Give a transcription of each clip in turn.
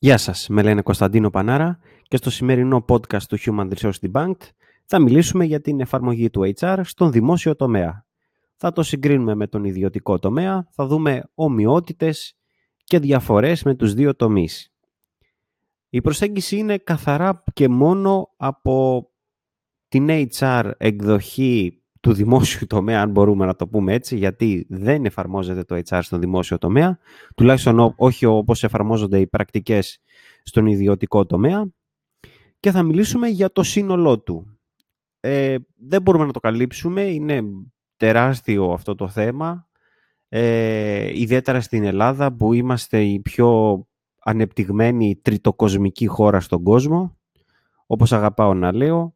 Γεια σας, με λένε Κωνσταντίνο Πανάρα και στο σημερινό podcast του Human Resource Debunked θα μιλήσουμε για την εφαρμογή του HR στον δημόσιο τομέα. Θα το συγκρίνουμε με τον ιδιωτικό τομέα, θα δούμε ομοιότητες και διαφορές με τους δύο τομείς. Η προσέγγιση είναι καθαρά και μόνο από την HR εκδοχή του δημόσιου τομέα, αν μπορούμε να το πούμε έτσι, γιατί δεν εφαρμόζεται το HR στον δημόσιο τομέα, τουλάχιστον όχι όπως εφαρμόζονται οι πρακτικές στον ιδιωτικό τομέα και θα μιλήσουμε για το σύνολό του. Ε, δεν μπορούμε να το καλύψουμε, είναι τεράστιο αυτό το θέμα, ε, ιδιαίτερα στην Ελλάδα που είμαστε η πιο ανεπτυγμένη τριτοκοσμική χώρα στον κόσμο, όπως αγαπάω να λέω,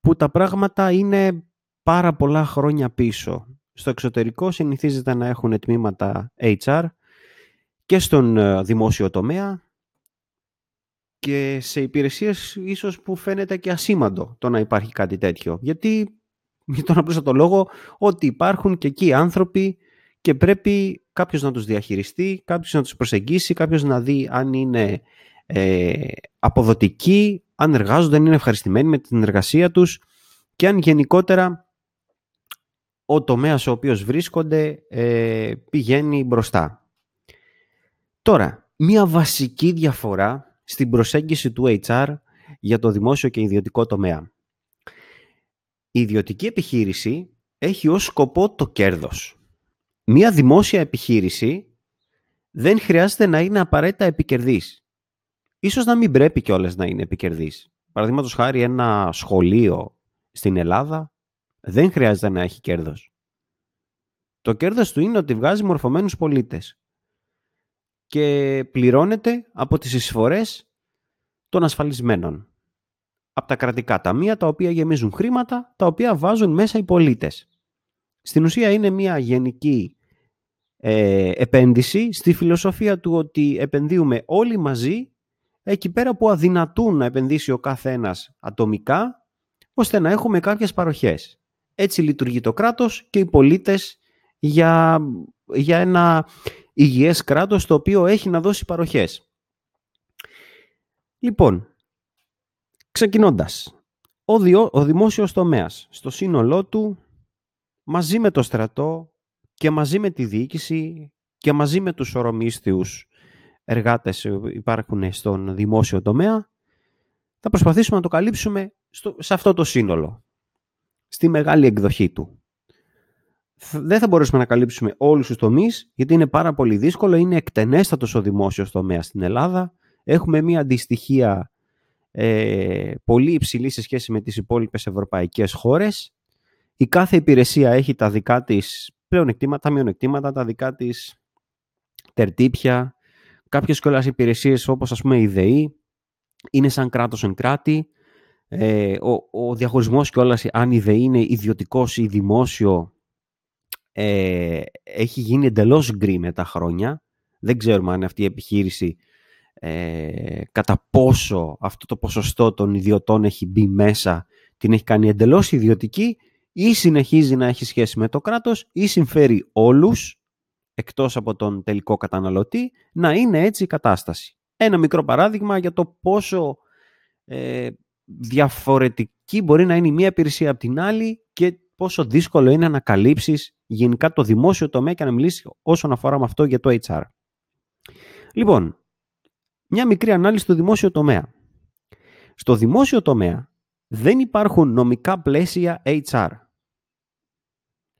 που τα πράγματα είναι πάρα πολλά χρόνια πίσω. Στο εξωτερικό συνηθίζεται να έχουν τμήματα HR και στον ε, δημόσιο τομέα και σε υπηρεσίες ίσως που φαίνεται και ασήμαντο το να υπάρχει κάτι τέτοιο. Γιατί, για τον απλούστατο λόγο, ότι υπάρχουν και εκεί άνθρωποι και πρέπει κάποιος να τους διαχειριστεί, κάποιος να τους προσεγγίσει, κάποιος να δει αν είναι ε, αποδοτικοί, αν εργάζονται, αν είναι ευχαριστημένοι με την εργασία τους και αν γενικότερα ο τομέας ο οποίος βρίσκονται ε, πηγαίνει μπροστά. Τώρα, μία βασική διαφορά στην προσέγγιση του HR για το δημόσιο και ιδιωτικό τομέα. Η ιδιωτική επιχείρηση έχει ως σκοπό το κέρδος. Μία δημόσια επιχείρηση δεν χρειάζεται να είναι απαραίτητα επικερδής. Ίσως να μην πρέπει κιόλας να είναι επικερδής. Παραδείγματος χάρη ένα σχολείο στην Ελλάδα δεν χρειάζεται να έχει κέρδος. Το κέρδος του είναι ότι βγάζει μορφωμένους πολίτες και πληρώνεται από τις εισφορές των ασφαλισμένων. Από τα κρατικά ταμεία τα οποία γεμίζουν χρήματα, τα οποία βάζουν μέσα οι πολίτες. Στην ουσία είναι μια γενική ε, επένδυση στη φιλοσοφία του ότι επενδύουμε όλοι μαζί εκεί πέρα που αδυνατούν να επενδύσει ο κάθε ένας ατομικά ώστε να έχουμε κάποιες παροχές. Έτσι λειτουργεί το κράτος και οι πολίτες για, για ένα υγιές κράτος το οποίο έχει να δώσει παροχές. Λοιπόν, ξεκινώντας, ο, διο, ο δημόσιος τομέας στο σύνολό του μαζί με το στρατό και μαζί με τη διοίκηση και μαζί με τους ορομίστιους εργάτες υπάρχουν στον δημόσιο τομέα θα προσπαθήσουμε να το καλύψουμε στο, σε αυτό το σύνολο στη μεγάλη εκδοχή του δεν θα μπορέσουμε να καλύψουμε όλους τους τομείς, γιατί είναι πάρα πολύ δύσκολο, είναι εκτενέστατος ο δημόσιος τομέας στην Ελλάδα. Έχουμε μια αντιστοιχία ε, πολύ υψηλή σε σχέση με τις υπόλοιπες ευρωπαϊκές χώρες. Η κάθε υπηρεσία έχει τα δικά της πλεονεκτήματα, τα μειονεκτήματα, τα δικά της τερτύπια. Κάποιες κιόλας υπηρεσίες όπως ας πούμε η ΔΕΗ είναι σαν κράτος εν κράτη. Ε, ο, ο διαχωρισμός κιόλας αν η ΔΕΗ είναι ιδιωτικός ή δημόσιο ε, έχει γίνει εντελώς γκρι με τα χρόνια. Δεν ξέρουμε αν αυτή η επιχείρηση ε, κατά πόσο αυτό το ποσοστό των ιδιωτών έχει μπει μέσα, την έχει κάνει εντελώς ιδιωτική ή συνεχίζει να έχει σχέση με το κράτος ή συμφέρει όλους, εκτός από τον τελικό καταναλωτή, να είναι έτσι η κατάσταση. Ένα μικρό παράδειγμα για το πόσο ε, διαφορετική μπορεί να είναι η μία υπηρεσία από την άλλη και πόσο δύσκολο είναι να καλύψεις γενικά το δημόσιο τομέα και να μιλήσεις όσον αφορά με αυτό για το HR. Λοιπόν, μια μικρή ανάλυση του δημόσιο τομέα. Στο δημόσιο τομέα δεν υπάρχουν νομικά πλαίσια HR.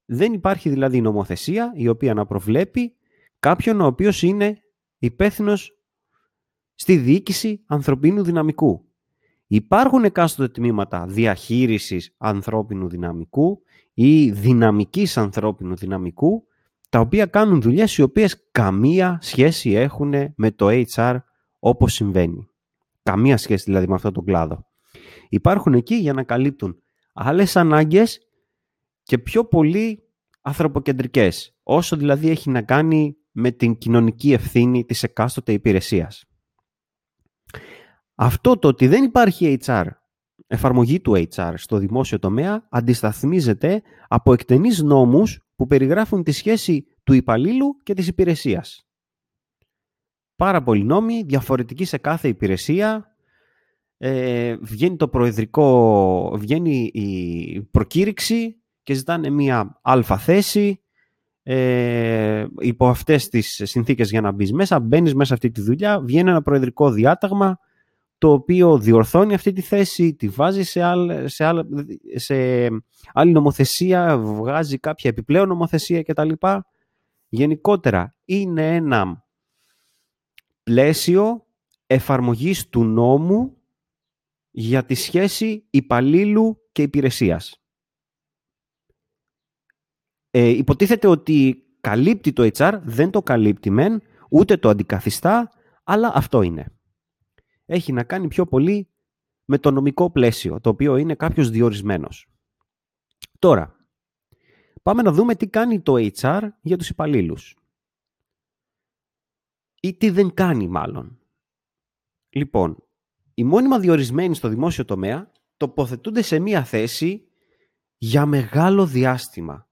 Δεν υπάρχει δηλαδή νομοθεσία η οποία να προβλέπει κάποιον ο οποίος είναι υπεύθυνος στη διοίκηση ανθρωπίνου δυναμικού. Υπάρχουν εκάστοτε τμήματα διαχείρισης ανθρώπινου δυναμικού ή δυναμικής ανθρώπινου δυναμικού, τα οποία κάνουν δουλειές οι οποίες καμία σχέση έχουν με το HR όπως συμβαίνει. Καμία σχέση δηλαδή με αυτό τον κλάδο. Υπάρχουν εκεί για να καλύπτουν άλλες ανάγκες και πιο πολύ ανθρωποκεντρικές, όσο δηλαδή έχει να κάνει με την κοινωνική ευθύνη της εκάστοτε υπηρεσίας. Αυτό το ότι δεν υπάρχει HR, εφαρμογή του HR στο δημόσιο τομέα αντισταθμίζεται από εκτενείς νόμους που περιγράφουν τη σχέση του υπαλλήλου και της υπηρεσίας. πάρα πολλοί νόμοι, διαφορετικοί σε κάθε υπηρεσία. Ε, βγαίνει το προεδρικό, βγαίνει η προκήρυξη και ζητάνε μία αλφα θέση. Ε, υπό αυτές τις συνθήκες για να μπεις μέσα, μπαίνεις μέσα αυτή τη δουλειά, βγαίνει ένα προεδρικό διάταγμα το οποίο διορθώνει αυτή τη θέση, τη βάζει σε, άλλη, σε, άλλη, σε άλλη νομοθεσία, βγάζει κάποια επιπλέον νομοθεσία κτλ. Γενικότερα είναι ένα πλαίσιο εφαρμογής του νόμου για τη σχέση υπαλλήλου και υπηρεσίας. Ε, υποτίθεται ότι καλύπτει το HR, δεν το καλύπτει μεν, ούτε το αντικαθιστά, αλλά αυτό είναι έχει να κάνει πιο πολύ με το νομικό πλαίσιο, το οποίο είναι κάποιος διορισμένος. Τώρα, πάμε να δούμε τι κάνει το HR για τους υπαλλήλους. Ή τι δεν κάνει μάλλον. Λοιπόν, οι μόνιμα διορισμένοι στο δημόσιο τομέα τοποθετούνται σε μία θέση για μεγάλο διάστημα.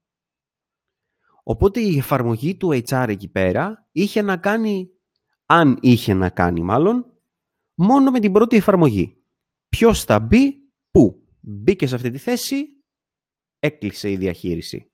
Οπότε η εφαρμογή του HR εκεί πέρα είχε να κάνει, αν είχε να κάνει μάλλον, μόνο με την πρώτη εφαρμογή. Ποιος θα μπει, πού. Μπήκε σε αυτή τη θέση, έκλεισε η διαχείριση.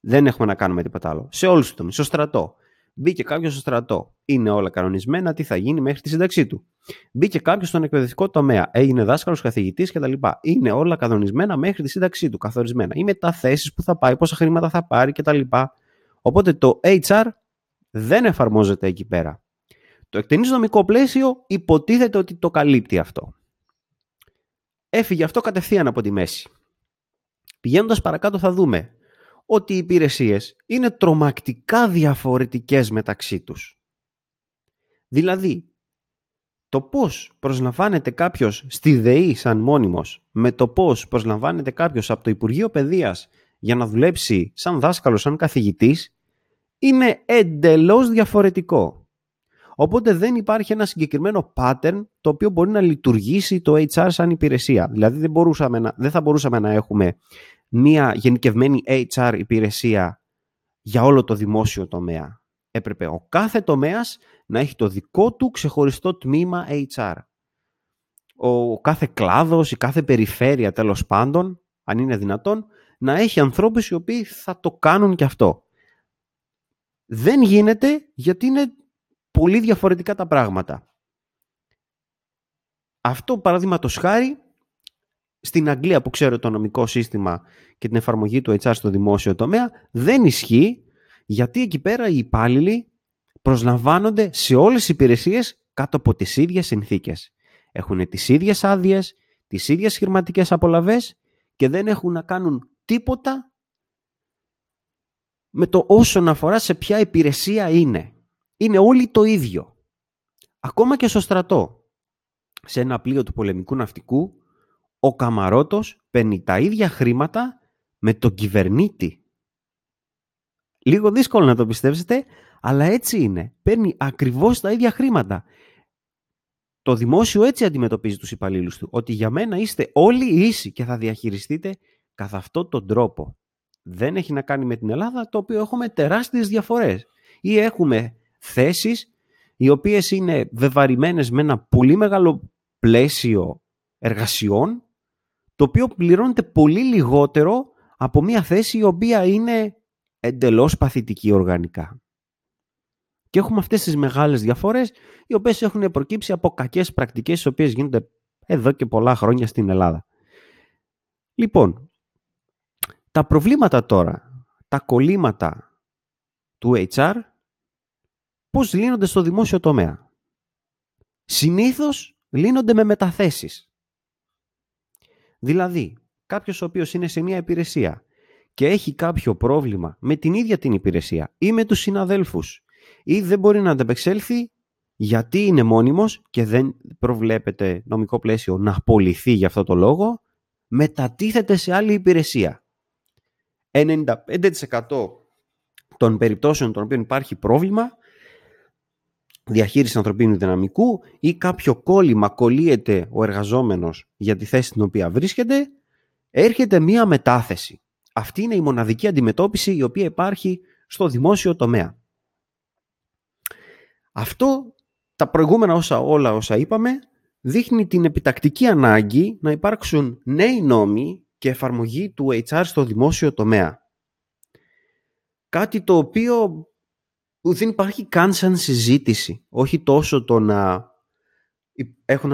Δεν έχουμε να κάνουμε τίποτα άλλο. Σε όλους τους τομείς. Στο στρατό. Μπήκε κάποιος στο στρατό. Είναι όλα κανονισμένα, τι θα γίνει μέχρι τη σύνταξή του. Μπήκε κάποιος στον εκπαιδευτικό τομέα. Έγινε δάσκαλος, καθηγητής κτλ. Είναι όλα κανονισμένα μέχρι τη σύνταξή του. Καθορισμένα. Οι μεταθέσεις που θα πάει, πόσα χρήματα θα πάρει κτλ. Οπότε το HR δεν εφαρμόζεται εκεί πέρα. Το εκτενής νομικό πλαίσιο υποτίθεται ότι το καλύπτει αυτό. Έφυγε αυτό κατευθείαν από τη μέση. Πηγαίνοντας παρακάτω θα δούμε ότι οι υπηρεσίες είναι τρομακτικά διαφορετικές μεταξύ τους. Δηλαδή, το πώς προσλαμβάνεται κάποιος στη ΔΕΗ σαν μόνιμος με το πώς προσλαμβάνεται κάποιος από το Υπουργείο Παιδείας για να δουλέψει σαν δάσκαλος, σαν καθηγητής, είναι εντελώς διαφορετικό. Οπότε δεν υπάρχει ένα συγκεκριμένο pattern το οποίο μπορεί να λειτουργήσει το HR σαν υπηρεσία. Δηλαδή δεν, μπορούσαμε να, δεν θα μπορούσαμε να έχουμε μία γενικευμένη HR υπηρεσία για όλο το δημόσιο τομέα. Έπρεπε ο κάθε τομέας να έχει το δικό του ξεχωριστό τμήμα HR. Ο κάθε κλάδος, η κάθε περιφέρεια τέλος πάντων, αν είναι δυνατόν, να έχει ανθρώπους οι οποίοι θα το κάνουν και αυτό. Δεν γίνεται γιατί είναι πολύ διαφορετικά τα πράγματα. Αυτό παραδείγματο χάρη στην Αγγλία που ξέρω το νομικό σύστημα και την εφαρμογή του HR στο δημόσιο τομέα δεν ισχύει γιατί εκεί πέρα οι υπάλληλοι προσλαμβάνονται σε όλες τις υπηρεσίες κάτω από τις ίδιες συνθήκες. Έχουν τις ίδιες άδειες, τις ίδιες χρηματικές απολαβές και δεν έχουν να κάνουν τίποτα με το όσον αφορά σε ποια υπηρεσία είναι είναι όλοι το ίδιο. Ακόμα και στο στρατό. Σε ένα πλοίο του πολεμικού ναυτικού, ο Καμαρότος παίρνει τα ίδια χρήματα με τον κυβερνήτη. Λίγο δύσκολο να το πιστέψετε, αλλά έτσι είναι. Παίρνει ακριβώς τα ίδια χρήματα. Το δημόσιο έτσι αντιμετωπίζει τους υπαλλήλους του, ότι για μένα είστε όλοι ίσοι και θα διαχειριστείτε καθ' αυτόν τον τρόπο. Δεν έχει να κάνει με την Ελλάδα, το οποίο έχουμε τεράστιες διαφορές. Ή έχουμε θέσεις οι οποίες είναι βεβαρημένες με ένα πολύ μεγάλο πλαίσιο εργασιών το οποίο πληρώνεται πολύ λιγότερο από μια θέση η οποία είναι εντελώς παθητική οργανικά. Και έχουμε αυτές τις μεγάλες διαφορές οι οποίες έχουν προκύψει από κακές πρακτικές οι οποίες γίνονται εδώ και πολλά χρόνια στην Ελλάδα. Λοιπόν, τα προβλήματα τώρα, τα κολλήματα του HR πώς λύνονται στο δημόσιο τομέα. Συνήθως λύνονται με μεταθέσεις. Δηλαδή, κάποιος ο οποίος είναι σε μια υπηρεσία και έχει κάποιο πρόβλημα με την ίδια την υπηρεσία ή με τους συναδέλφους ή δεν μπορεί να ανταπεξέλθει γιατί είναι μόνιμος και δεν προβλέπεται νομικό πλαίσιο να απολυθεί για αυτό το λόγο, μετατίθεται σε άλλη υπηρεσία. 95% των περιπτώσεων των οποίων υπάρχει πρόβλημα διαχείριση ανθρωπίνου δυναμικού ή κάποιο κόλλημα κολλείεται ο εργαζόμενος για τη θέση στην οποία βρίσκεται, έρχεται μία μετάθεση. Αυτή είναι η μοναδική αντιμετώπιση η οποία υπάρχει στο δημόσιο τομέα. Αυτό τα προηγούμενα όσα, όλα όσα είπαμε δείχνει την επιτακτική ανάγκη να υπάρξουν νέοι νόμοι και εφαρμογή του HR στο δημόσιο τομέα. Κάτι το οποίο δεν υπάρχει καν σαν συζήτηση. Όχι τόσο το να έχουν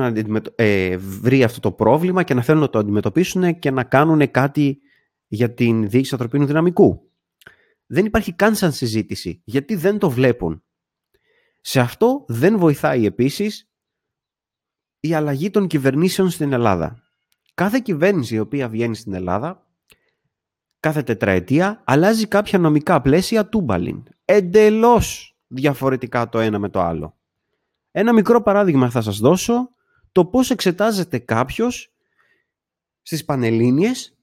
ε, βρει αυτό το πρόβλημα και να θέλουν να το αντιμετωπίσουν και να κάνουν κάτι για την διοίκηση ανθρωπίνου δυναμικού. Δεν υπάρχει καν σαν συζήτηση, γιατί δεν το βλέπουν. Σε αυτό δεν βοηθάει επίσης η αλλαγή των κυβερνήσεων στην Ελλάδα. Κάθε κυβέρνηση η οποία βγαίνει στην Ελλάδα, κάθε τετραετία, αλλάζει κάποια νομικά πλαίσια τούμπαλιν. Εντελώς διαφορετικά το ένα με το άλλο. Ένα μικρό παράδειγμα θα σας δώσω, το πώς εξετάζεται κάποιος στις Πανελλήνιες,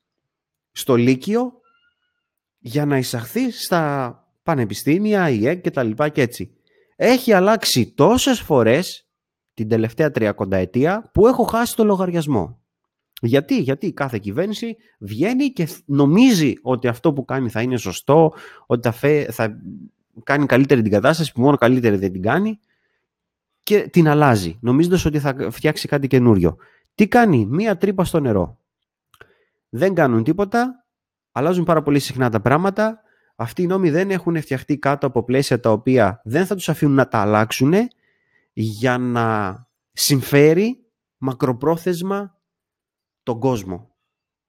στο Λύκειο, για να εισαχθεί στα πανεπιστήμια, η ΕΚ και τα λοιπά και έτσι. Έχει αλλάξει τόσες φορές την τελευταία 30 ετία που έχω χάσει το λογαριασμό. Γιατί, γιατί κάθε κυβέρνηση βγαίνει και νομίζει ότι αυτό που κάνει θα είναι σωστό, ότι θα, θα κάνει καλύτερη την κατάσταση που μόνο καλύτερη δεν την κάνει και την αλλάζει, νομίζοντας ότι θα φτιάξει κάτι καινούριο. Τι κάνει, μία τρύπα στο νερό. Δεν κάνουν τίποτα, αλλάζουν πάρα πολύ συχνά τα πράγματα. Αυτοί οι νόμοι δεν έχουν φτιαχτεί κάτω από πλαίσια τα οποία δεν θα τους αφήνουν να τα αλλάξουν για να συμφέρει μακροπρόθεσμα τον κόσμο.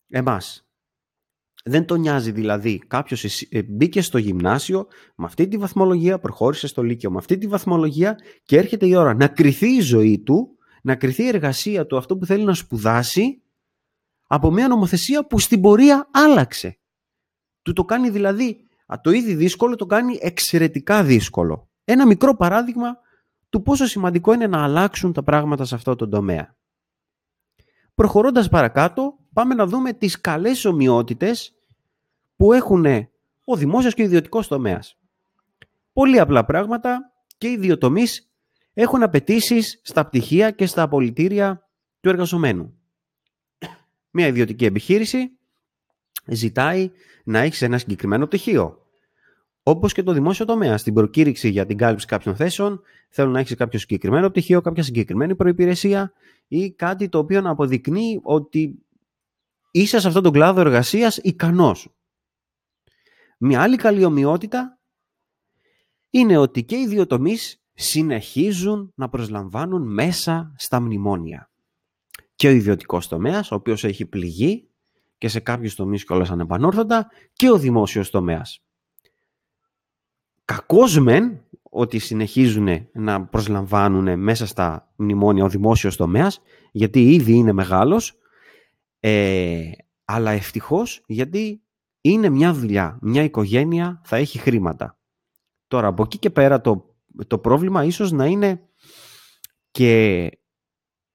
Εμάς. Δεν τον νοιάζει δηλαδή κάποιος ε, μπήκε στο γυμνάσιο με αυτή τη βαθμολογία, προχώρησε στο Λύκειο με αυτή τη βαθμολογία και έρχεται η ώρα να κρυθεί η ζωή του, να κρυθεί η εργασία του, αυτό που θέλει να σπουδάσει από μια νομοθεσία που στην πορεία άλλαξε. Του το κάνει δηλαδή, το ήδη δύσκολο το κάνει εξαιρετικά δύσκολο. Ένα μικρό παράδειγμα του πόσο σημαντικό είναι να αλλάξουν τα πράγματα σε αυτό το τομέα. Προχωρώντας παρακάτω, πάμε να δούμε τις καλές ομοιότητες που έχουν ο δημόσιος και ο ιδιωτικός τομέας. Πολύ απλά πράγματα και οι δύο τομείς έχουν απαιτήσεις στα πτυχία και στα απολυτήρια του εργαζομένου. Μια ιδιωτική επιχείρηση ζητάει να έχεις ένα συγκεκριμένο πτυχίο. Όπως και το δημόσιο τομέα. Στην προκήρυξη για την κάλυψη κάποιων θέσεων, θέλουν να έχεις κάποιο συγκεκριμένο πτυχίο, κάποια συγκεκριμένη προπηρεσία ή κάτι το οποίο να αποδεικνύει ότι είσαι σε αυτόν τον κλάδο εργασίας ικανός. Μια άλλη καλή ομοιότητα είναι ότι και οι δύο τομείς συνεχίζουν να προσλαμβάνουν μέσα στα μνημόνια. Και ο ιδιωτικός τομέας, ο οποίος έχει πληγεί και σε κάποιους τομείς κιόλας ανεπανόρθωτα, και ο δημόσιος τομέας κακώς μεν ότι συνεχίζουν να προσλαμβάνουν μέσα στα μνημόνια ο δημόσιος τομέας, γιατί ήδη είναι μεγάλος, ε, αλλά ευτυχώς γιατί είναι μια δουλειά, μια οικογένεια θα έχει χρήματα. Τώρα από εκεί και πέρα το, το πρόβλημα ίσως να είναι και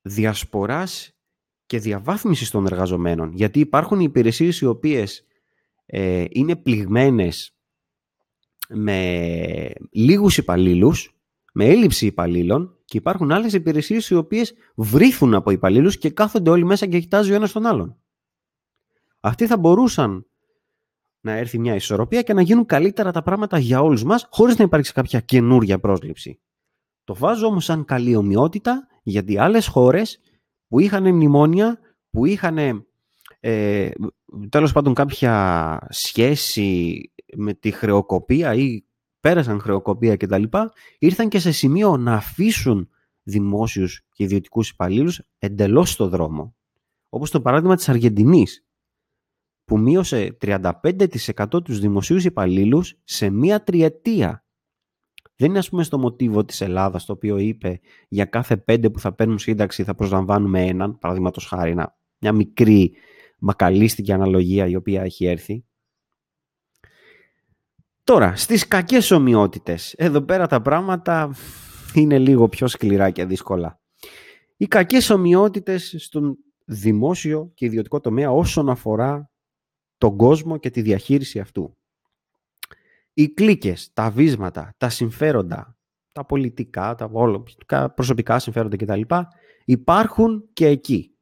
διασποράς και διαβάθμισης των εργαζομένων, γιατί υπάρχουν υπηρεσίες οι οποίες ε, είναι πληγμένες με λίγους υπαλλήλους, με έλλειψη υπαλλήλων και υπάρχουν άλλες υπηρεσίες οι οποίες βρίθουν από υπαλλήλους και κάθονται όλοι μέσα και κοιτάζει ο ένας τον άλλον. Αυτοί θα μπορούσαν να έρθει μια ισορροπία και να γίνουν καλύτερα τα πράγματα για όλους μας χωρίς να υπάρξει κάποια καινούρια πρόσληψη. Το βάζω όμως σαν καλή ομοιότητα γιατί άλλες χώρες που είχαν μνημόνια, που είχαν ε, τέλος πάντων κάποια σχέση με τη χρεοκοπία ή πέρασαν χρεοκοπία κτλ. ήρθαν και σε σημείο να αφήσουν δημόσιους και ιδιωτικούς υπαλλήλους εντελώς στο δρόμο. Όπως το παράδειγμα της Αργεντινής που μείωσε 35% τους δημοσίους υπαλλήλους σε μία τριετία. Δεν είναι ας πούμε στο μοτίβο της Ελλάδας το οποίο είπε για κάθε πέντε που θα παίρνουν σύνταξη θα προσλαμβάνουμε έναν, παραδείγματος χάρη, μια μικρή μακαλίστικη αναλογία η οποία έχει έρθει. Τώρα, στις κακές ομοιότητες. Εδώ πέρα τα πράγματα είναι λίγο πιο σκληρά και δύσκολα. Οι κακές ομοιότητες στον δημόσιο και ιδιωτικό τομέα όσον αφορά τον κόσμο και τη διαχείριση αυτού. Οι κλίκες, τα βίσματα, τα συμφέροντα, τα πολιτικά, τα προσωπικά συμφέροντα κτλ. υπάρχουν και εκεί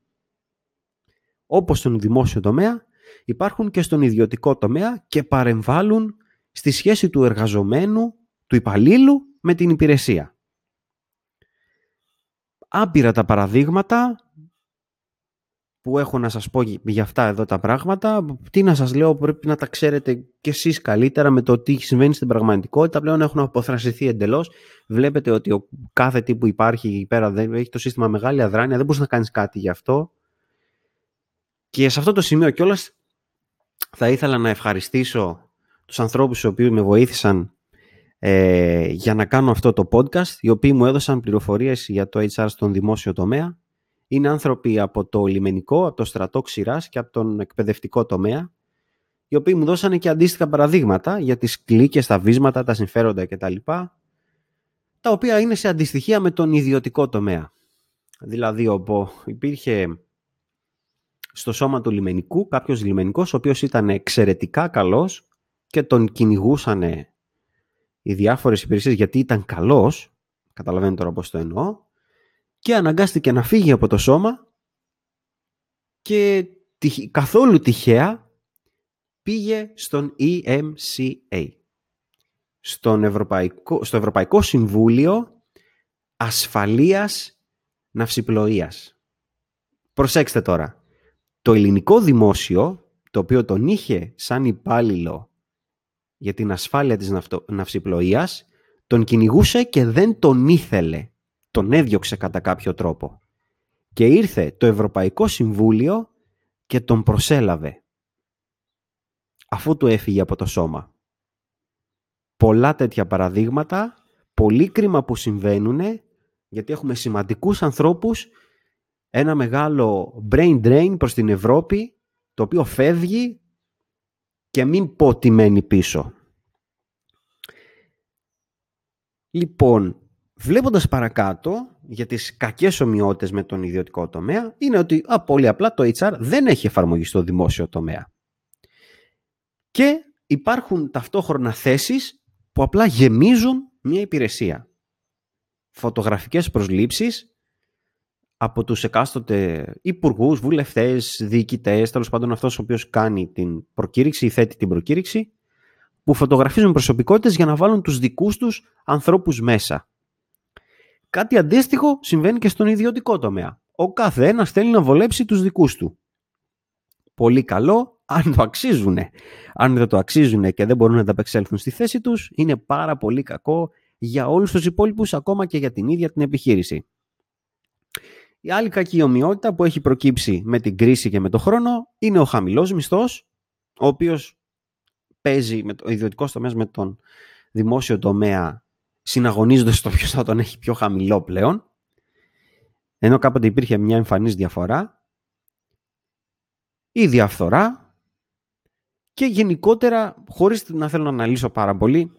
όπως στον δημόσιο τομέα, υπάρχουν και στον ιδιωτικό τομέα και παρεμβάλλουν στη σχέση του εργαζομένου, του υπαλλήλου με την υπηρεσία. άπειρα τα παραδείγματα που έχω να σας πω για αυτά εδώ τα πράγματα. Τι να σας λέω, πρέπει να τα ξέρετε κι εσείς καλύτερα με το τι συμβαίνει στην πραγματικότητα. Πλέον έχουν αποθρασιθεί εντελώς. Βλέπετε ότι ο κάθε τι που υπάρχει εκεί πέρα δεν έχει το σύστημα μεγάλη αδράνεια, δεν μπορείς να κάνεις κάτι γι' αυτό. Και σε αυτό το σημείο κιόλας θα ήθελα να ευχαριστήσω τους ανθρώπους οι οποίοι με βοήθησαν ε, για να κάνω αυτό το podcast, οι οποίοι μου έδωσαν πληροφορίες για το HR στον δημόσιο τομέα. Είναι άνθρωποι από το λιμενικό, από το στρατό ξηράς και από τον εκπαιδευτικό τομέα, οι οποίοι μου δώσανε και αντίστοιχα παραδείγματα για τις κλίκες, τα βίσματα, τα συμφέροντα κτλ. Τα οποία είναι σε αντιστοιχεία με τον ιδιωτικό τομέα. Δηλαδή, όπου υπήρχε στο σώμα του λιμενικού κάποιος λιμενικός, ο οποίος ήταν εξαιρετικά καλός και τον κυνηγούσαν οι διάφορες υπηρεσίες γιατί ήταν καλός, καταλαβαίνετε τώρα πώς το εννοώ, και αναγκάστηκε να φύγει από το σώμα και καθόλου τυχαία πήγε στον EMCA, στον Ευρωπαϊκό, στο Ευρωπαϊκό Συμβούλιο Ασφαλείας Ναυσιπλοείας. Προσέξτε τώρα, το ελληνικό δημόσιο, το οποίο τον είχε σαν υπάλληλο για την ασφάλεια της ναυτο... ναυσιπλοείας, τον κυνηγούσε και δεν τον ήθελε. Τον έδιωξε κατά κάποιο τρόπο. Και ήρθε το Ευρωπαϊκό Συμβούλιο και τον προσέλαβε. Αφού του έφυγε από το σώμα. Πολλά τέτοια παραδείγματα, πολύ κρίμα που συμβαίνουν, γιατί έχουμε σημαντικούς ανθρώπους, ένα μεγάλο brain drain προς την Ευρώπη, το οποίο φεύγει και μην πω τι μένει πίσω. Λοιπόν, βλέποντας παρακάτω για τις κακές ομοιότητες με τον ιδιωτικό τομέα, είναι ότι α, πολύ απλά το HR δεν έχει εφαρμογή στο δημόσιο τομέα. Και υπάρχουν ταυτόχρονα θέσεις που απλά γεμίζουν μια υπηρεσία. Φωτογραφικές προσλήψεις από τους εκάστοτε υπουργούς, βουλευτές, διοικητές, τέλος πάντων αυτός ο οποίος κάνει την προκήρυξη ή θέτει την προκήρυξη, που φωτογραφίζουν προσωπικότητες για να βάλουν τους δικούς τους ανθρώπους μέσα. Κάτι αντίστοιχο συμβαίνει και στον ιδιωτικό τομέα. Ο κάθε ένας θέλει να βολέψει τους δικούς του. Πολύ καλό, αν το αξίζουν. Αν δεν το αξίζουν και δεν μπορούν να τα απεξέλθουν στη θέση τους, είναι πάρα πολύ κακό για όλους τους υπόλοιπους, ακόμα και για την ίδια την επιχείρηση. Η άλλη κακή ομοιότητα που έχει προκύψει με την κρίση και με τον χρόνο είναι ο χαμηλός μισθός, ο οποίος παίζει με το ιδιωτικός τομέας με τον δημόσιο τομέα συναγωνίζοντας το ποιος θα τον έχει πιο χαμηλό πλέον. Ενώ κάποτε υπήρχε μια εμφανής διαφορά η διαφθορά και γενικότερα χωρίς να θέλω να αναλύσω πάρα πολύ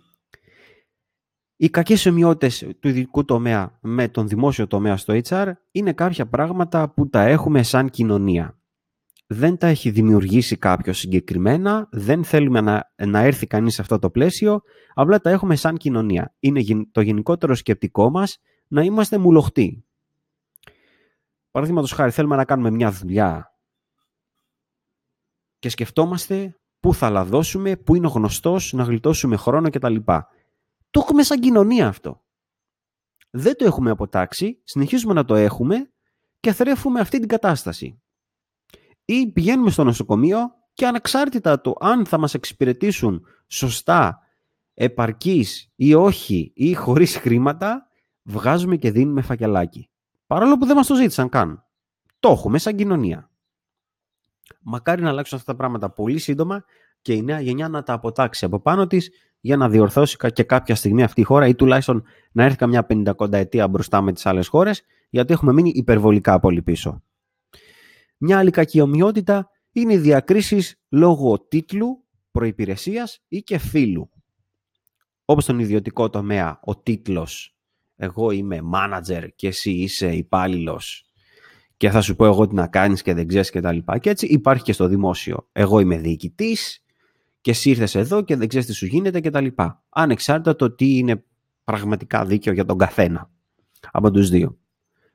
οι κακές ομοιότητες του ιδιωτικού τομέα με τον δημόσιο τομέα στο HR είναι κάποια πράγματα που τα έχουμε σαν κοινωνία. Δεν τα έχει δημιουργήσει κάποιος συγκεκριμένα, δεν θέλουμε να, να έρθει κανείς σε αυτό το πλαίσιο, απλά τα έχουμε σαν κοινωνία. Είναι το γενικότερο σκεπτικό μας να είμαστε μουλοχτοί. Παραδείγματος χάρη, θέλουμε να κάνουμε μια δουλειά και σκεφτόμαστε πού θα λαδώσουμε, πού είναι ο γνωστός, να γλιτώσουμε χρόνο κτλ. Το έχουμε σαν κοινωνία αυτό. Δεν το έχουμε αποτάξει, συνεχίζουμε να το έχουμε και θρέφουμε αυτή την κατάσταση. Ή πηγαίνουμε στο νοσοκομείο και ανεξάρτητα το αν θα μας εξυπηρετήσουν σωστά, επαρκής ή όχι ή χωρίς χρήματα, βγάζουμε και δίνουμε φακελάκι. Παρόλο που δεν μας το ζήτησαν καν. Το έχουμε σαν κοινωνία. Μακάρι να αλλάξουν αυτά τα πράγματα πολύ σύντομα και η νέα γενιά να τα αποτάξει από πάνω της για να διορθώσει και κάποια στιγμή αυτή η χώρα ή τουλάχιστον να έρθει καμιά 50 ετία μπροστά με τις άλλες χώρες γιατί έχουμε μείνει υπερβολικά πολύ πίσω. Μια άλλη κακή ομοιότητα είναι οι διακρίσεις λόγω τίτλου, προϋπηρεσίας ή και φύλου. Όπως στον ιδιωτικό τομέα, ο τίτλος «Εγώ είμαι manager και εσύ είσαι υπάλληλος και θα σου πω εγώ τι να κάνεις και δεν ξέρεις και τα λοιπά. Και έτσι υπάρχει και στο δημόσιο. Εγώ είμαι διοικητής και εσύ ήρθες εδώ και δεν ξέρεις τι σου γίνεται κτλ. Ανεξάρτητα το τι είναι πραγματικά δίκαιο για τον καθένα από τους δύο.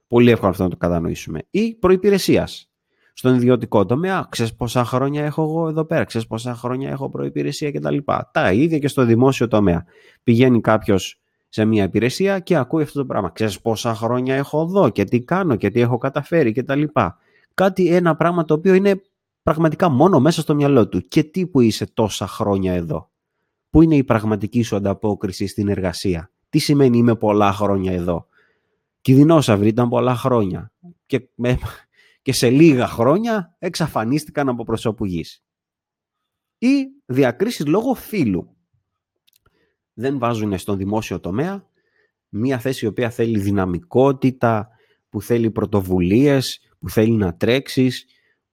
Πολύ εύκολο αυτό να το κατανοήσουμε. Ή προπηρεσία. Στον ιδιωτικό τομέα, ξέρεις πόσα χρόνια έχω εγώ εδώ πέρα, ξέρεις πόσα χρόνια έχω προπηρεσία κτλ. Τα ίδια και στο δημόσιο τομέα. Πηγαίνει κάποιος σε μια υπηρεσία και ακούει αυτό το πράγμα. Ξέρεις πόσα χρόνια έχω εδώ και τι κάνω και τι έχω καταφέρει και τα λοιπά. Κάτι, ένα πράγμα το οποίο είναι πραγματικά μόνο μέσα στο μυαλό του. Και τι που είσαι τόσα χρόνια εδώ. Πού είναι η πραγματική σου ανταπόκριση στην εργασία. Τι σημαίνει είμαι πολλά χρόνια εδώ. Και οι δεινόσαυροι ήταν πολλά χρόνια. Και, και σε λίγα χρόνια εξαφανίστηκαν από προσώπου γης. Ή διακρίσεις λόγω φύλου. Δεν βάζουν στον δημόσιο τομέα μία θέση η οποία θέλει δυναμικότητα, που θέλει πρωτοβουλίες, που θέλει να τρέξεις,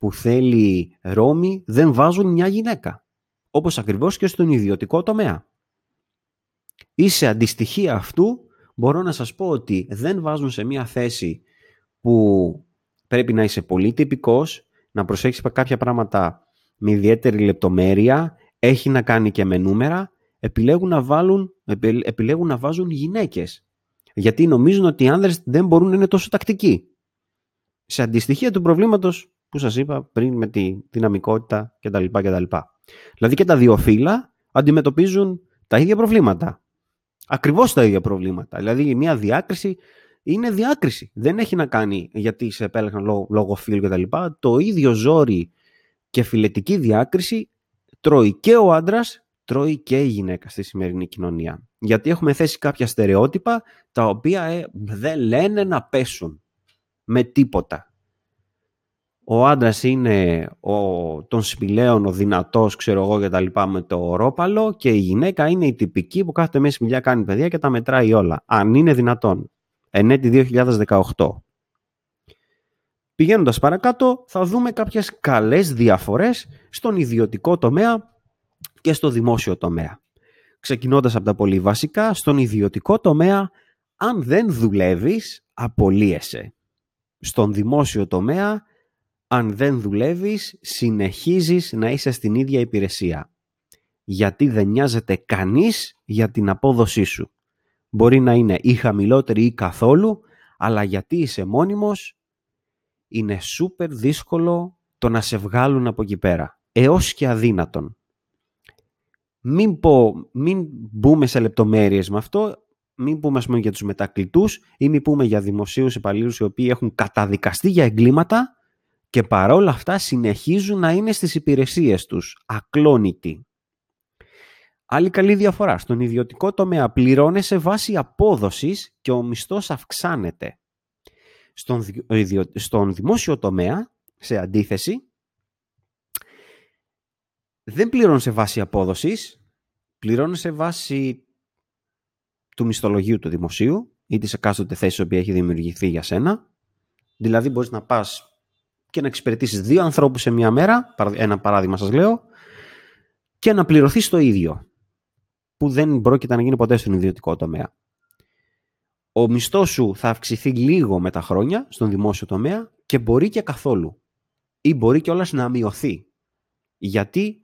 που θέλει ρόμη, δεν βάζουν μια γυναίκα. Όπως ακριβώς και στον ιδιωτικό τομέα. Ή σε αντιστοιχεία αυτού μπορώ να σας πω ότι δεν βάζουν σε μια θέση που πρέπει να είσαι πολύ τυπικός, να προσέξεις κάποια πράγματα με ιδιαίτερη λεπτομέρεια, έχει να κάνει και με νούμερα, επιλέγουν να, βάλουν, επιλέγουν να βάζουν γυναίκες. Γιατί νομίζουν ότι οι άνδρες δεν μπορούν να είναι τόσο τακτικοί. Σε αντιστοιχεία του προβλήματος που σας είπα πριν με τη δυναμικότητα κτλ. κτλ. Δηλαδή και τα δύο φύλλα αντιμετωπίζουν τα ίδια προβλήματα. Ακριβώς τα ίδια προβλήματα. Δηλαδή μια διάκριση είναι διάκριση. Δεν έχει να κάνει γιατί σε επέλεγαν λόγω, λόγω φύλου κτλ. Το ίδιο ζόρι και φιλετική διάκριση τρώει και ο άντρας, τρώει και η γυναίκα στη σημερινή κοινωνία. Γιατί έχουμε θέσει κάποια στερεότυπα τα οποία ε, δεν λένε να πέσουν με τίποτα ο άντρας είναι ο, των σπηλαίων, ο δυνατός, ξέρω εγώ και τα λοιπά με το ρόπαλο και η γυναίκα είναι η τυπική που κάθεται μέσα στη κάνει παιδιά και τα μετράει όλα. Αν είναι δυνατόν. Ενέτη 2018. Πηγαίνοντας παρακάτω θα δούμε κάποιες καλές διαφορές στον ιδιωτικό τομέα και στο δημόσιο τομέα. Ξεκινώντας από τα πολύ βασικά, στον ιδιωτικό τομέα, αν δεν δουλεύεις, απολύεσαι. Στον δημόσιο τομέα, αν δεν δουλεύεις, συνεχίζεις να είσαι στην ίδια υπηρεσία. Γιατί δεν νοιάζεται κανείς για την απόδοσή σου. Μπορεί να είναι ή χαμηλότερη ή καθόλου, αλλά γιατί είσαι μόνιμος, είναι σούπερ δύσκολο το να σε βγάλουν από εκεί πέρα. Έως και αδύνατον. Μην, πω, μην μπούμε σε λεπτομέρειες με αυτό, μην πούμε πούμε για τους μετακλητούς ή μην πούμε για δημοσίους υπαλλήλους οι οποίοι έχουν καταδικαστεί για εγκλήματα και παρόλα αυτά συνεχίζουν να είναι στις υπηρεσίες τους, ακλόνητοι. Άλλη καλή διαφορά. Στον ιδιωτικό τομέα πληρώνεσαι βάση απόδοσης και ο μισθός αυξάνεται. Στον, στον δημόσιο τομέα, σε αντίθεση, δεν πληρώνει σε βάση απόδοσης, πληρώνει σε βάση του μισθολογίου του δημοσίου ή της εκάστοτε θέσης που έχει δημιουργηθεί για σένα. Δηλαδή μπορείς να πας και να εξυπηρετήσεις δύο ανθρώπους σε μία μέρα, ένα παράδειγμα σας λέω, και να πληρωθείς το ίδιο, που δεν πρόκειται να γίνει ποτέ στον ιδιωτικό τομέα. Ο μισθός σου θα αυξηθεί λίγο με τα χρόνια στον δημόσιο τομέα και μπορεί και καθόλου. Ή μπορεί και όλα να μειωθεί. Γιατί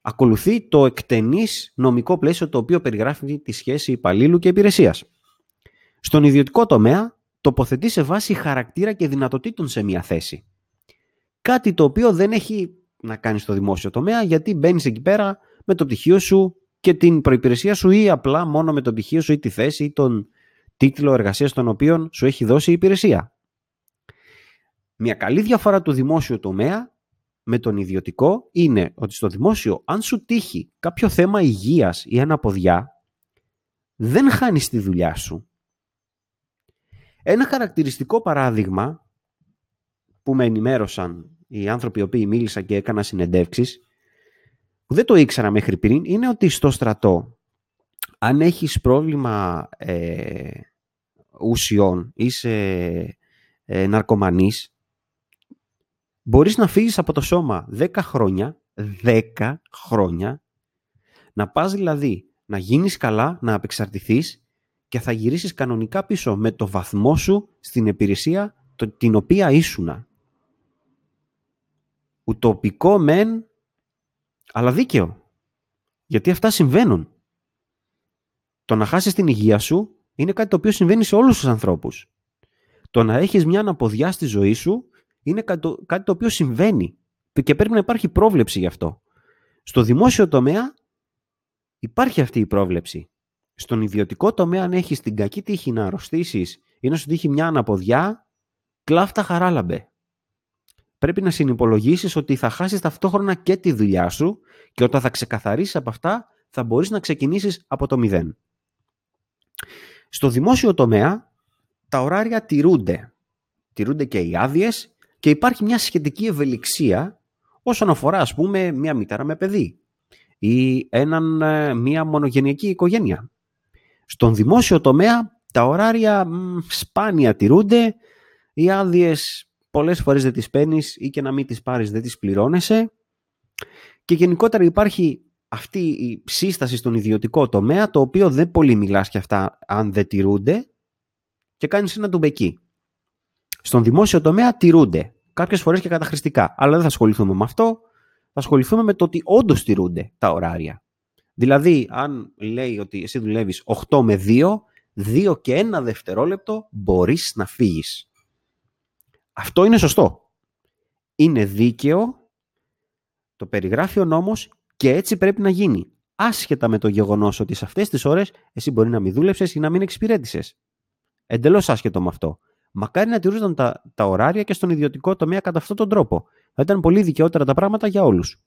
ακολουθεί το εκτενής νομικό πλαίσιο το οποίο περιγράφει τη σχέση υπαλλήλου και υπηρεσίας. Στον ιδιωτικό τομέα τοποθετεί σε βάση χαρακτήρα και δυνατοτήτων σε μια θέση. Κάτι το οποίο δεν έχει να κάνει στο δημόσιο τομέα γιατί μπαίνεις εκεί πέρα με το πτυχίο σου και την προϋπηρεσία σου ή απλά μόνο με το πτυχίο σου ή τη θέση ή τον τίτλο εργασίας τον οποίο σου έχει δώσει η υπηρεσία. Μια καλή διαφορά του δημόσιου τομέα με τον ιδιωτικό είναι ότι στο δημόσιο αν σου τύχει κάποιο θέμα υγείας ή αναποδιά δεν χάνεις τη δουλειά σου ένα χαρακτηριστικό παράδειγμα που με ενημέρωσαν οι άνθρωποι οι οποίοι μίλησα και έκανα συνεντεύξεις που δεν το ήξερα μέχρι πριν είναι ότι στο στρατό αν έχεις πρόβλημα ε, ουσιών, είσαι ε, ναρκωμανής μπορείς να φύγεις από το σώμα 10 χρόνια 10 χρόνια να πας δηλαδή να γίνεις καλά, να απεξαρτηθείς και θα γυρίσεις κανονικά πίσω με το βαθμό σου στην υπηρεσία την οποία ήσουνα. Ουτοπικό μεν, αλλά δίκαιο. Γιατί αυτά συμβαίνουν. Το να χάσεις την υγεία σου είναι κάτι το οποίο συμβαίνει σε όλους τους ανθρώπους. Το να έχεις μια αναποδιά στη ζωή σου είναι κάτι το οποίο συμβαίνει και πρέπει να υπάρχει πρόβλεψη γι' αυτό. Στο δημόσιο τομέα υπάρχει αυτή η πρόβλεψη. Στον ιδιωτικό τομέα, αν έχεις την κακή τύχη να αρρωστήσεις ή να σου τύχει μια αναποδιά, κλάφτα χαράλαμπε. Πρέπει να συνυπολογίσεις ότι θα χάσεις ταυτόχρονα και τη δουλειά σου και όταν θα ξεκαθαρίσεις από αυτά, θα μπορείς να ξεκινήσεις από το μηδέν. Στο δημόσιο τομέα, τα ωράρια τηρούνται. Τηρούνται και οι άδειες και υπάρχει μια σχετική ευελιξία όσον αφορά, ας πούμε, μια μητέρα με παιδί ή έναν, ε, μια μονογενειακή οικογένεια. Στον δημόσιο τομέα τα ωράρια μ, σπάνια τηρούνται, οι άδειες πολλές φορές δεν τις παίρνεις ή και να μην τις πάρεις δεν τις πληρώνεσαι και γενικότερα υπάρχει αυτή η σύσταση στον ιδιωτικό τομέα το οποίο δεν πολύ μιλάς και αυτά αν δεν τηρούνται και κάνεις ένα ντουμπεκί. Στον δημόσιο τομέα τηρούνται, κάποιες φορές και καταχρηστικά, αλλά δεν θα ασχοληθούμε με αυτό, θα ασχοληθούμε με το ότι όντως τηρούνται τα ωράρια. Δηλαδή, αν λέει ότι εσύ δουλεύεις 8 με 2, 2 και ένα δευτερόλεπτο μπορείς να φύγεις. Αυτό είναι σωστό. Είναι δίκαιο, το περιγράφει ο νόμος και έτσι πρέπει να γίνει. Άσχετα με το γεγονός ότι σε αυτές τις ώρες εσύ μπορεί να μην δούλεψες ή να μην εξυπηρέτησες. Εντελώς άσχετο με αυτό. Μακάρι να τηρούσαν τα, τα ωράρια και στον ιδιωτικό τομέα κατά αυτόν τον τρόπο. Θα ήταν πολύ δικαιότερα τα πράγματα για όλους.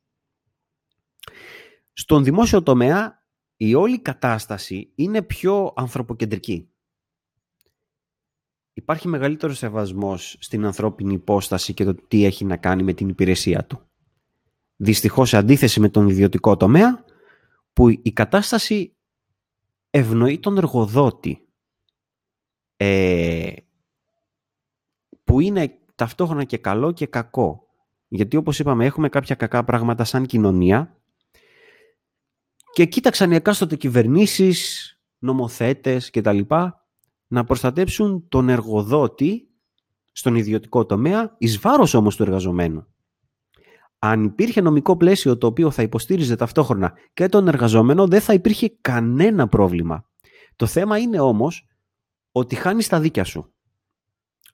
Στον δημόσιο τομέα η όλη κατάσταση είναι πιο ανθρωποκεντρική. Υπάρχει μεγαλύτερος σεβασμός στην ανθρώπινη υπόσταση και το τι έχει να κάνει με την υπηρεσία του. Δυστυχώς σε αντίθεση με τον ιδιωτικό τομέα που η κατάσταση ευνοεί τον εργοδότη ε, που είναι ταυτόχρονα και καλό και κακό. Γιατί όπως είπαμε έχουμε κάποια κακά πράγματα σαν κοινωνία και κοίταξαν οι εκάστοτε κυβερνήσεις, νομοθέτες κτλ. να προστατέψουν τον εργοδότη στον ιδιωτικό τομέα εις βάρος όμως του εργαζομένου. Αν υπήρχε νομικό πλαίσιο το οποίο θα υποστήριζε ταυτόχρονα και τον εργαζόμενο δεν θα υπήρχε κανένα πρόβλημα. Το θέμα είναι όμως ότι χάνεις τα δίκια σου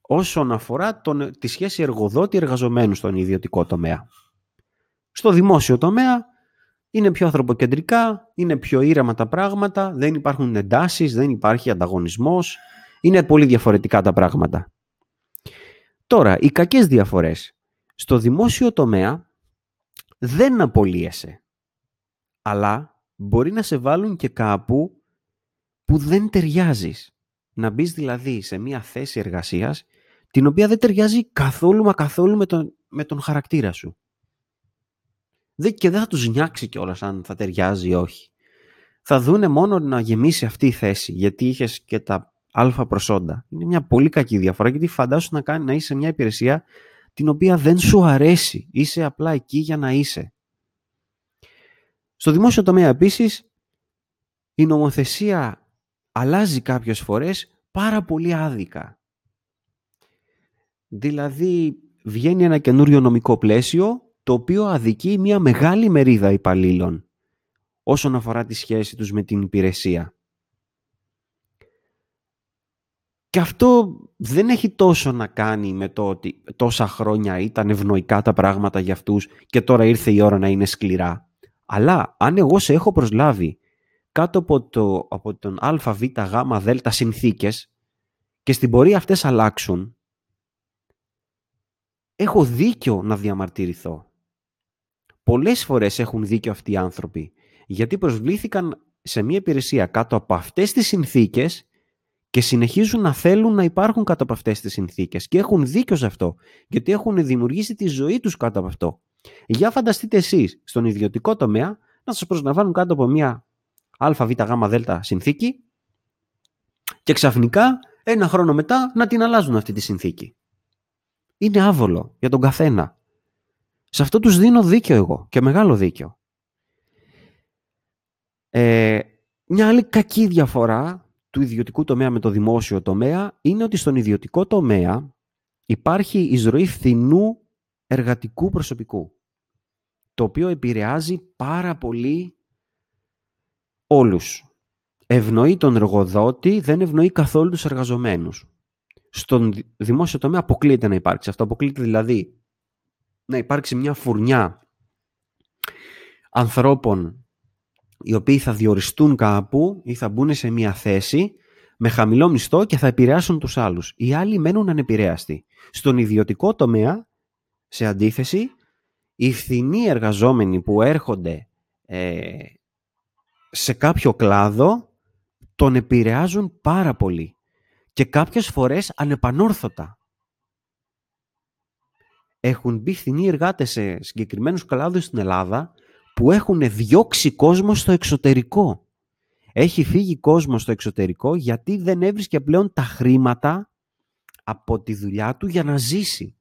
όσον αφορά τον, τη σχέση εργοδότη-εργαζομένου στον ιδιωτικό τομέα. Στο δημόσιο τομέα είναι πιο ανθρωποκεντρικά, είναι πιο ήρεμα τα πράγματα, δεν υπάρχουν εντάσεις, δεν υπάρχει ανταγωνισμός, είναι πολύ διαφορετικά τα πράγματα. Τώρα, οι κακές διαφορές. Στο δημόσιο τομέα δεν απολύεσαι, αλλά μπορεί να σε βάλουν και κάπου που δεν ταιριάζεις. Να μπεις δηλαδή σε μια θέση εργασίας την οποία δεν ταιριάζει καθόλου μα καθόλου με τον, με τον χαρακτήρα σου. Και δεν θα τους νιάξει κιόλας αν θα ταιριάζει ή όχι. Θα δούνε μόνο να γεμίσει αυτή η θέση, γιατί είχες και τα αλφα προσόντα. Είναι μια πολύ κακή διαφορά, γιατί φαντάσου να, κάνει, να είσαι σε μια υπηρεσία την οποία δεν σου αρέσει. Είσαι απλά εκεί για να είσαι. Στο δημόσιο τομέα επίσης, η νομοθεσία αλλάζει κάποιες φορές πάρα πολύ άδικα. Δηλαδή βγαίνει ένα καινούριο νομικό πλαίσιο το οποίο αδικεί μια μεγάλη μερίδα υπαλλήλων όσον αφορά τη σχέση τους με την υπηρεσία. Και αυτό δεν έχει τόσο να κάνει με το ότι τόσα χρόνια ήταν ευνοϊκά τα πράγματα για αυτούς και τώρα ήρθε η ώρα να είναι σκληρά. Αλλά αν εγώ σε έχω προσλάβει κάτω από, το, από τον α, β, γ, δ συνθήκες και στην πορεία αυτές αλλάξουν, έχω δίκιο να διαμαρτυρηθώ. Πολλές φορές έχουν δίκιο αυτοί οι άνθρωποι, γιατί προσβλήθηκαν σε μια υπηρεσία κάτω από αυτές τις συνθήκες και συνεχίζουν να θέλουν να υπάρχουν κάτω από αυτές τις συνθήκες και έχουν δίκιο σε αυτό, γιατί έχουν δημιουργήσει τη ζωή τους κάτω από αυτό. Για φανταστείτε εσείς στον ιδιωτικό τομέα να σας προσλαμβάνουν κάτω από μια αβ γ δ συνθήκη και ξαφνικά ένα χρόνο μετά να την αλλάζουν αυτή τη συνθήκη είναι άβολο για τον καθένα. Σε αυτό τους δίνω δίκιο εγώ και μεγάλο δίκιο. Ε, μια άλλη κακή διαφορά του ιδιωτικού τομέα με το δημόσιο τομέα είναι ότι στον ιδιωτικό τομέα υπάρχει εισρωή φθηνού εργατικού προσωπικού το οποίο επηρεάζει πάρα πολύ όλους. Ευνοεί τον εργοδότη, δεν ευνοεί καθόλου τους εργαζομένους στον δημόσιο τομέα αποκλείεται να υπάρξει αυτό. Αποκλείεται δηλαδή να υπάρξει μια φουρνιά ανθρώπων οι οποίοι θα διοριστούν κάπου ή θα μπουν σε μια θέση με χαμηλό μισθό και θα επηρεάσουν τους άλλους. Οι άλλοι μένουν ανεπηρέαστοι. Στον ιδιωτικό τομέα, σε αντίθεση, οι φθηνοί εργαζόμενοι που έρχονται ε, σε κάποιο κλάδο τον επηρεάζουν πάρα πολύ και κάποιες φορές ανεπανόρθωτα. Έχουν μπει φθηνοί εργάτες σε συγκεκριμένους κλάδους στην Ελλάδα που έχουν διώξει κόσμο στο εξωτερικό. Έχει φύγει κόσμο στο εξωτερικό γιατί δεν έβρισκε πλέον τα χρήματα από τη δουλειά του για να ζήσει.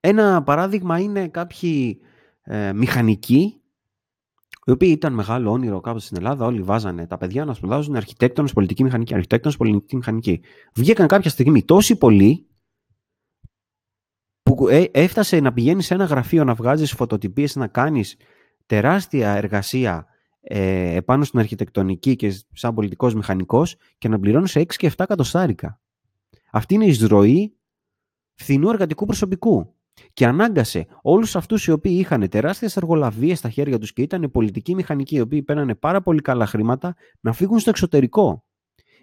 Ένα παράδειγμα είναι κάποιοι ε, μηχανικοί οι οποίοι ήταν μεγάλο όνειρο κάπου στην Ελλάδα, όλοι βάζανε τα παιδιά να σπουδάζουν αρχιτέκτονες, πολιτική μηχανική, αρχιτέκτονες, πολιτική μηχανική. Βγήκαν κάποια στιγμή τόσοι πολλοί που ε, έφτασε να πηγαίνεις σε ένα γραφείο να βγάζεις φωτοτυπίες, να κάνεις τεράστια εργασία ε, επάνω στην αρχιτεκτονική και σαν πολιτικός μηχανικός και να πληρώνεις σε 6 και 7 εκατοστάρικα. Αυτή είναι η εισρωή φθηνού εργατικού προσωπικού. Και ανάγκασε όλους αυτούς οι οποίοι είχαν τεράστιες εργολαβίες στα χέρια τους και ήταν πολιτικοί μηχανικοί, οι οποίοι παίρνανε πάρα πολύ καλά χρήματα, να φύγουν στο εξωτερικό.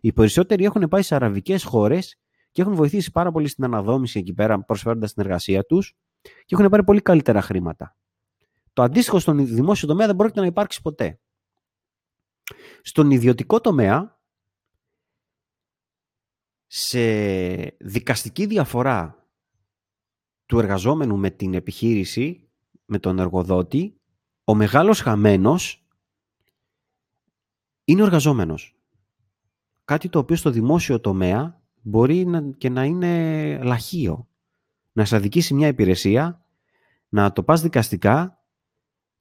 Οι περισσότεροι έχουν πάει σε αραβικές χώρες και έχουν βοηθήσει πάρα πολύ στην αναδόμηση εκεί πέρα, προσφέροντας την εργασία τους και έχουν πάρει πολύ καλύτερα χρήματα. Το αντίστοιχο στον δημόσιο τομέα δεν πρόκειται να υπάρξει ποτέ. Στον ιδιωτικό τομέα, σε δικαστική διαφορά του εργαζόμενου με την επιχείρηση, με τον εργοδότη, ο μεγάλος χαμένος είναι ο εργαζόμενος. Κάτι το οποίο στο δημόσιο τομέα μπορεί και να είναι λαχείο. Να σε αδικήσει μια υπηρεσία, να το πας δικαστικά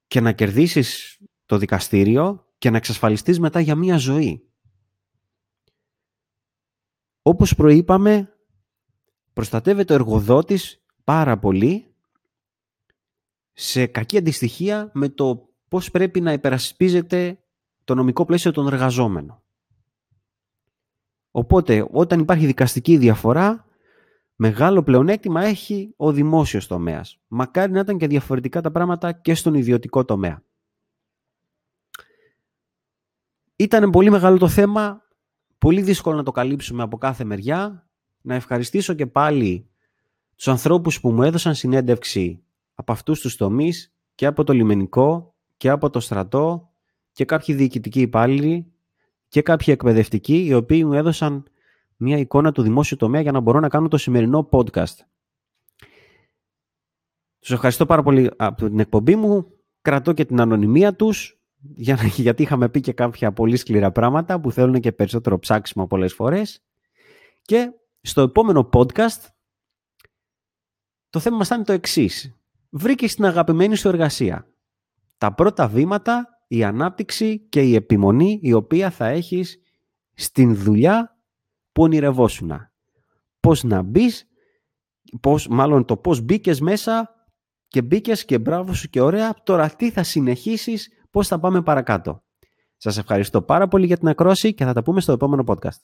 και να κερδίσεις το δικαστήριο και να εξασφαλιστείς μετά για μια ζωή. Όπως προείπαμε, προστατεύεται ο εργοδότης πάρα πολύ σε κακή αντιστοιχεία με το πώς πρέπει να υπερασπίζεται το νομικό πλαίσιο των εργαζόμενων. Οπότε, όταν υπάρχει δικαστική διαφορά, μεγάλο πλεονέκτημα έχει ο δημόσιος τομέας. Μακάρι να ήταν και διαφορετικά τα πράγματα και στον ιδιωτικό τομέα. Ήταν πολύ μεγάλο το θέμα, πολύ δύσκολο να το καλύψουμε από κάθε μεριά. Να ευχαριστήσω και πάλι τους ανθρώπους που μου έδωσαν συνέντευξη από αυτούς τους τομείς και από το λιμενικό και από το στρατό και κάποιοι διοικητικοί υπάλληλοι και κάποιοι εκπαιδευτικοί οι οποίοι μου έδωσαν μια εικόνα του δημόσιου τομέα για να μπορώ να κάνω το σημερινό podcast. Τους ευχαριστώ πάρα πολύ από την εκπομπή μου. Κρατώ και την ανωνυμία τους γιατί είχαμε πει και κάποια πολύ σκληρά πράγματα που θέλουν και περισσότερο ψάξιμο πολλές φορές. Και στο επόμενο podcast το θέμα μας είναι το εξής. Βρήκες την αγαπημένη σου εργασία. Τα πρώτα βήματα, η ανάπτυξη και η επιμονή η οποία θα έχεις στην δουλειά που ονειρευόσουνα. Πώς να μπεις, πώς, μάλλον το πώς μπήκες μέσα και μπήκες και μπράβο σου και ωραία. Τώρα τι θα συνεχίσεις, πώς θα πάμε παρακάτω. Σας ευχαριστώ πάρα πολύ για την ακρόση και θα τα πούμε στο επόμενο podcast.